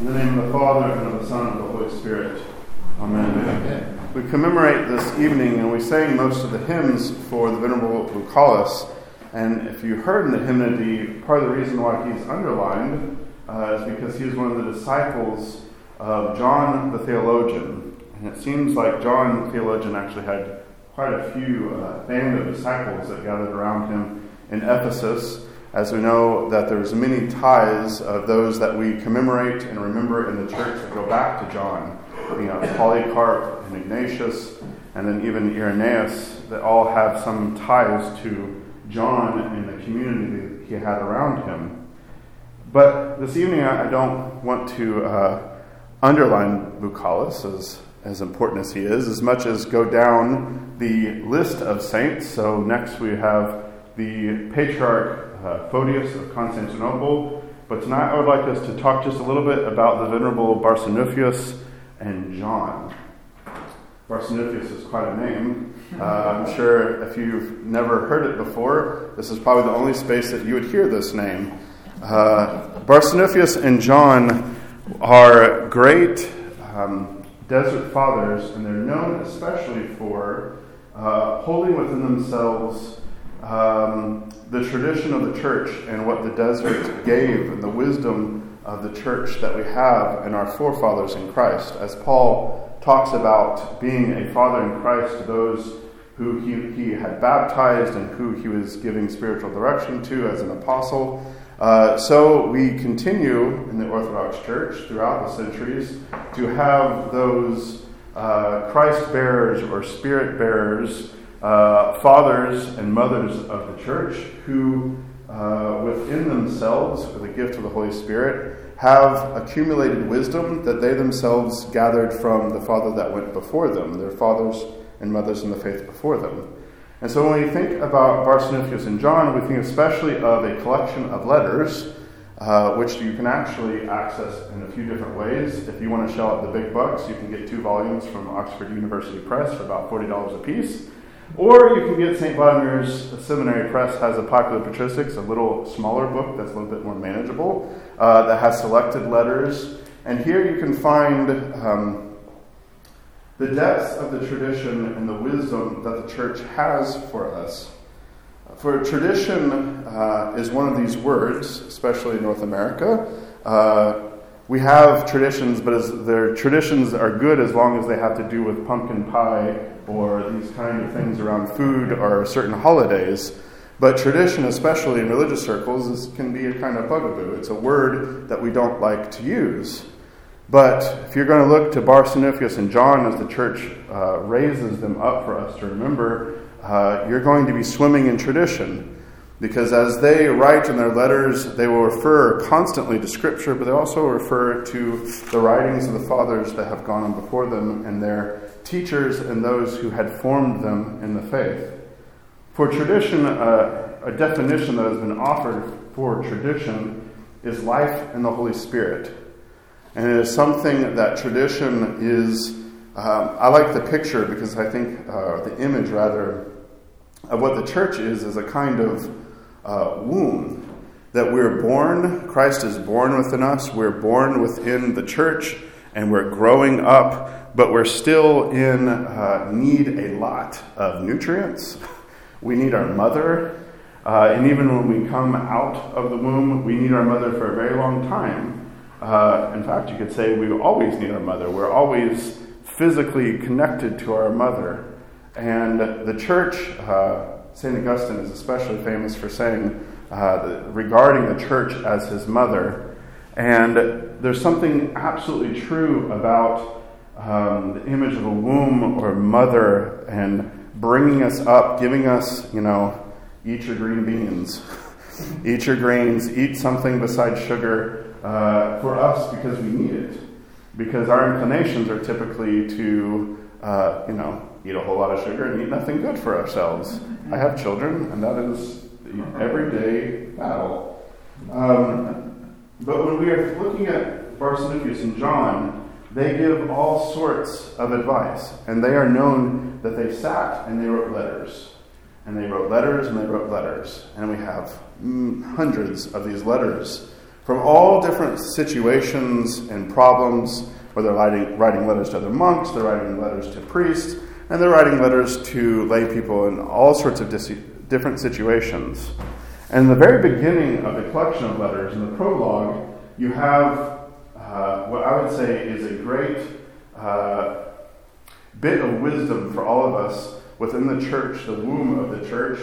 In the name of the Father, and of the Son, and of the Holy Spirit. Amen. Amen. We commemorate this evening, and we sang most of the hymns for the Venerable Bucolus. And if you heard in the hymnody, part of the reason why he's underlined uh, is because he was one of the disciples of John the theologian. And it seems like John the theologian actually had quite a few uh, band of disciples that gathered around him in Ephesus as we know that there's many ties of those that we commemorate and remember in the church that go back to John. You know, Polycarp and Ignatius, and then even Irenaeus, that all have some ties to John and the community he had around him. But this evening, I don't want to uh, underline Bucolus as, as important as he is, as much as go down the list of saints. So next we have the patriarch uh, Photius of Constantinople. But tonight I would like us to talk just a little bit about the Venerable Barsanuphius and John. Barsanuphius is quite a name. Uh, I'm sure if you've never heard it before, this is probably the only space that you would hear this name. Uh, Barsanuphius and John are great um, desert fathers, and they're known especially for uh, holding within themselves um, the tradition of the church and what the desert gave and the wisdom of the church that we have in our forefathers in Christ. As Paul talks about being a father in Christ to those who he, he had baptized and who he was giving spiritual direction to as an apostle. Uh, so we continue in the Orthodox Church throughout the centuries to have those uh, Christ bearers or spirit bearers uh, fathers and mothers of the church who, uh, within themselves, with the gift of the Holy Spirit, have accumulated wisdom that they themselves gathered from the Father that went before them, their fathers and mothers in the faith before them. And so when we think about Barsanuphius and John, we think especially of a collection of letters, uh, which you can actually access in a few different ways. If you want to shell out the big bucks, you can get two volumes from Oxford University Press for about $40 a piece. Or you can get St. Vladimir's Seminary Press has a Popular Patristics, a little smaller book that's a little bit more manageable, uh, that has selected letters. And here you can find um, the depths of the tradition and the wisdom that the church has for us. For tradition uh, is one of these words, especially in North America. Uh, we have traditions, but as their traditions are good as long as they have to do with pumpkin pie or these kind of things around food or certain holidays. But tradition, especially in religious circles, is, can be a kind of bugaboo. It's a word that we don't like to use. But if you're going to look to Barsanuphius and John as the church uh, raises them up for us to remember, uh, you're going to be swimming in tradition. Because as they write in their letters, they will refer constantly to Scripture, but they also refer to the writings of the fathers that have gone on before them and their teachers and those who had formed them in the faith. For tradition, uh, a definition that has been offered for tradition is life in the Holy Spirit. And it is something that tradition is. Um, I like the picture because I think uh, the image, rather, of what the church is, is a kind of uh, womb. That we're born, Christ is born within us, we're born within the church, and we're growing up, but we're still in uh, need a lot of nutrients. We need our mother. Uh, and even when we come out of the womb, we need our mother for a very long time. Uh, in fact, you could say we always need our mother. We're always physically connected to our mother. And the church, uh, St. Augustine is especially famous for saying, uh, regarding the church as his mother. And there's something absolutely true about um, the image of a womb or mother and bringing us up, giving us, you know, eat your green beans, eat your grains, eat something besides sugar uh, for us because we need it. Because our inclinations are typically to, uh, you know, eat a whole lot of sugar and eat nothing good for ourselves. I have children, and that is the everyday battle. Um, but when we are looking at Barsanuphius and John, they give all sorts of advice, and they are known that they sat and they wrote letters. And they wrote letters and they wrote letters. And we have mm, hundreds of these letters from all different situations and problems, where they're writing, writing letters to other monks, they're writing letters to priests, and they're writing letters to lay people in all sorts of dis- different situations. And in the very beginning of the collection of letters, in the prologue, you have uh, what I would say is a great uh, bit of wisdom for all of us within the church, the womb of the church,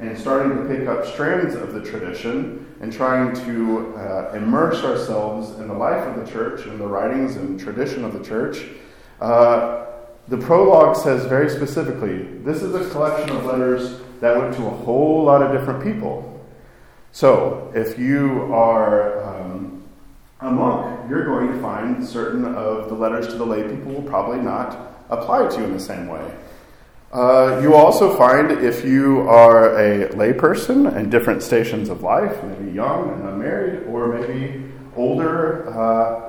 and starting to pick up strands of the tradition and trying to uh, immerse ourselves in the life of the church and the writings and tradition of the church. Uh, the prologue says very specifically this is a collection of letters that went to a whole lot of different people. So, if you are um, a monk, you're going to find certain of the letters to the lay people will probably not apply to you in the same way. Uh, you also find if you are a layperson in different stations of life, maybe young and unmarried, or maybe older, uh,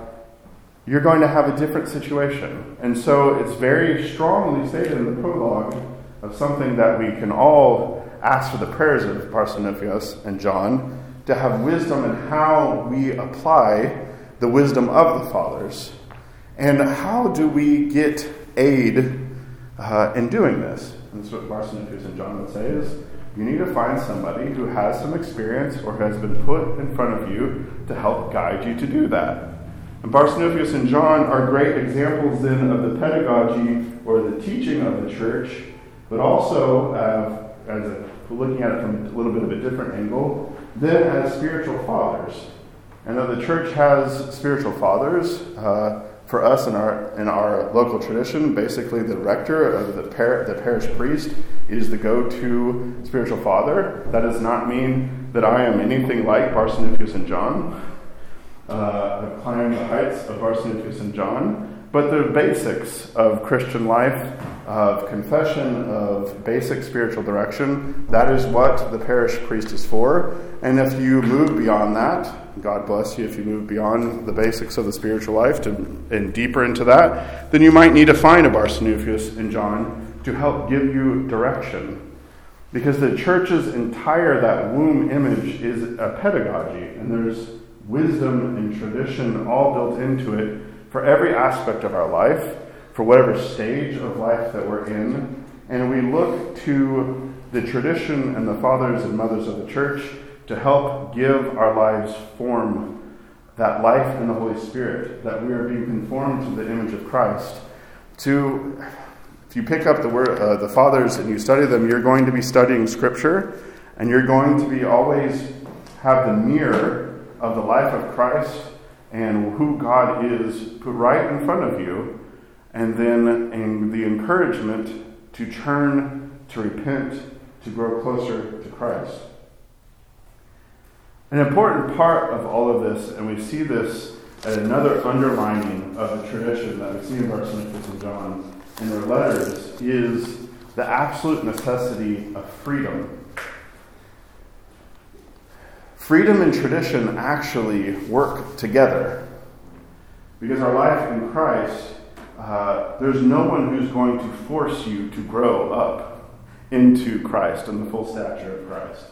you're going to have a different situation. And so it's very strongly stated in the prologue of something that we can all ask for the prayers of Barsanuphius and John to have wisdom in how we apply the wisdom of the fathers. And how do we get aid uh, in doing this. And that's what Barsanuphius and John would say is you need to find somebody who has some experience or has been put in front of you to help guide you to do that. And Barsanuphius and John are great examples then of the pedagogy or the teaching of the church, but also uh, as a, looking at it from a little bit of a different angle, then as spiritual fathers. And that the church has spiritual fathers. Uh, for us in our in our local tradition, basically the rector of the, par- the parish priest is the go-to spiritual father. That does not mean that I am anything like Barsanuphius and John. Uh, I've the heights of Barsanuphius and John, but the basics of Christian life, of confession, of basic spiritual direction, that is what the parish priest is for. And if you move beyond that, God bless you if you move beyond the basics of the spiritual life to, and deeper into that, then you might need to find a Barsanuphius and John to help give you direction. Because the church's entire, that womb image is a pedagogy, and there's wisdom and tradition all built into it for every aspect of our life, for whatever stage of life that we're in. And we look to the tradition and the fathers and mothers of the church to help give our lives form, that life in the Holy Spirit, that we are being conformed to the image of Christ. To, if you pick up the word, uh, the fathers and you study them, you're going to be studying Scripture, and you're going to be always have the mirror of the life of Christ and who God is put right in front of you, and then in the encouragement to turn, to repent, to grow closer to Christ. An important part of all of this, and we see this at another underlining of the tradition that we see in Barsanuphius and John in their letters, is the absolute necessity of freedom. Freedom and tradition actually work together. Because our life in Christ, uh, there's no one who's going to force you to grow up into Christ and the full stature of Christ.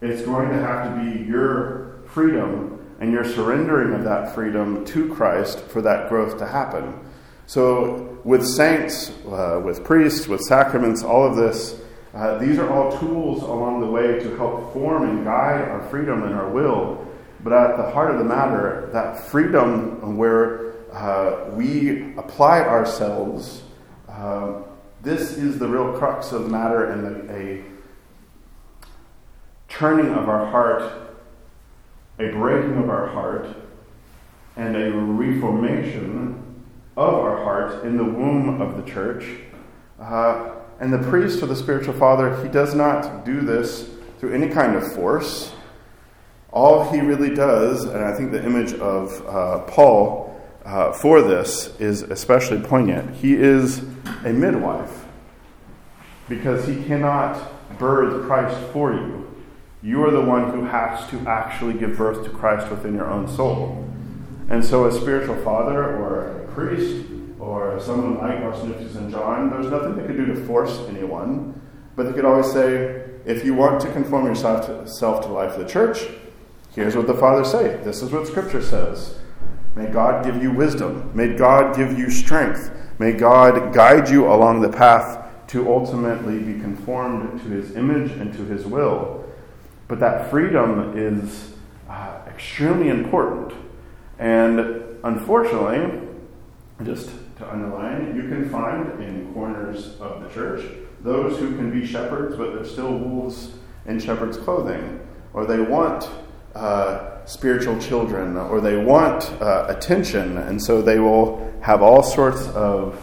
It's going to have to be your freedom and your surrendering of that freedom to Christ for that growth to happen. So, with saints, uh, with priests, with sacraments, all of this, uh, these are all tools along the way to help form and guide our freedom and our will. But at the heart of the matter, that freedom where uh, we apply ourselves, uh, this is the real crux of the matter and a turning of our heart, a breaking of our heart, and a reformation of our heart in the womb of the church. Uh, and the priest or the spiritual father, he does not do this through any kind of force. All he really does, and I think the image of uh, Paul uh, for this is especially poignant, he is a midwife because he cannot birth Christ for you. You are the one who has to actually give birth to Christ within your own soul. And so, a spiritual father or a priest or someone like Barsanuphius and John, there's nothing they could do to force anyone, but they could always say, if you want to conform yourself to, self to life of the church, Here's what the fathers say. This is what Scripture says. May God give you wisdom. May God give you strength. May God guide you along the path to ultimately be conformed to his image and to his will. But that freedom is uh, extremely important. And unfortunately, just to underline, you can find in corners of the church those who can be shepherds, but they're still wolves in shepherd's clothing, or they want uh, spiritual children, or they want uh, attention, and so they will have all sorts of.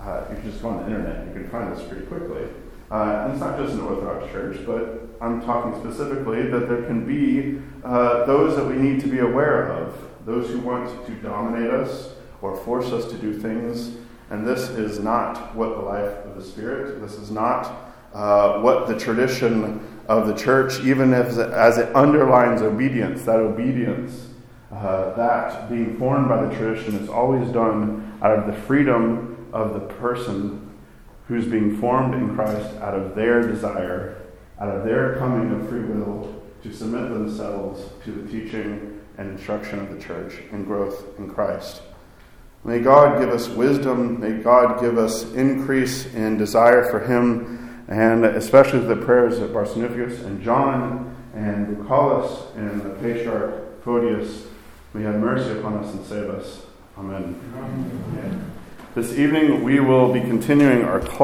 Uh, you can just go on the internet, you can find this pretty quickly. Uh, and it's not just an Orthodox church, but I'm talking specifically that there can be uh, those that we need to be aware of, those who want to dominate us or force us to do things. And this is not what the life of the Spirit, this is not uh, what the tradition of the church, even it, as it underlines obedience, that obedience, uh, that being formed by the tradition is always done out of the freedom of the person who's being formed in Christ out of their desire, out of their coming of free will to submit themselves to the teaching and instruction of the church and growth in Christ. May God give us wisdom. May God give us increase in desire for Him, and especially the prayers of Barsanuphius and John and Bucolus and the patriarch Photius. May have mercy upon us and save us. Amen. Amen. This evening we will be continuing our class.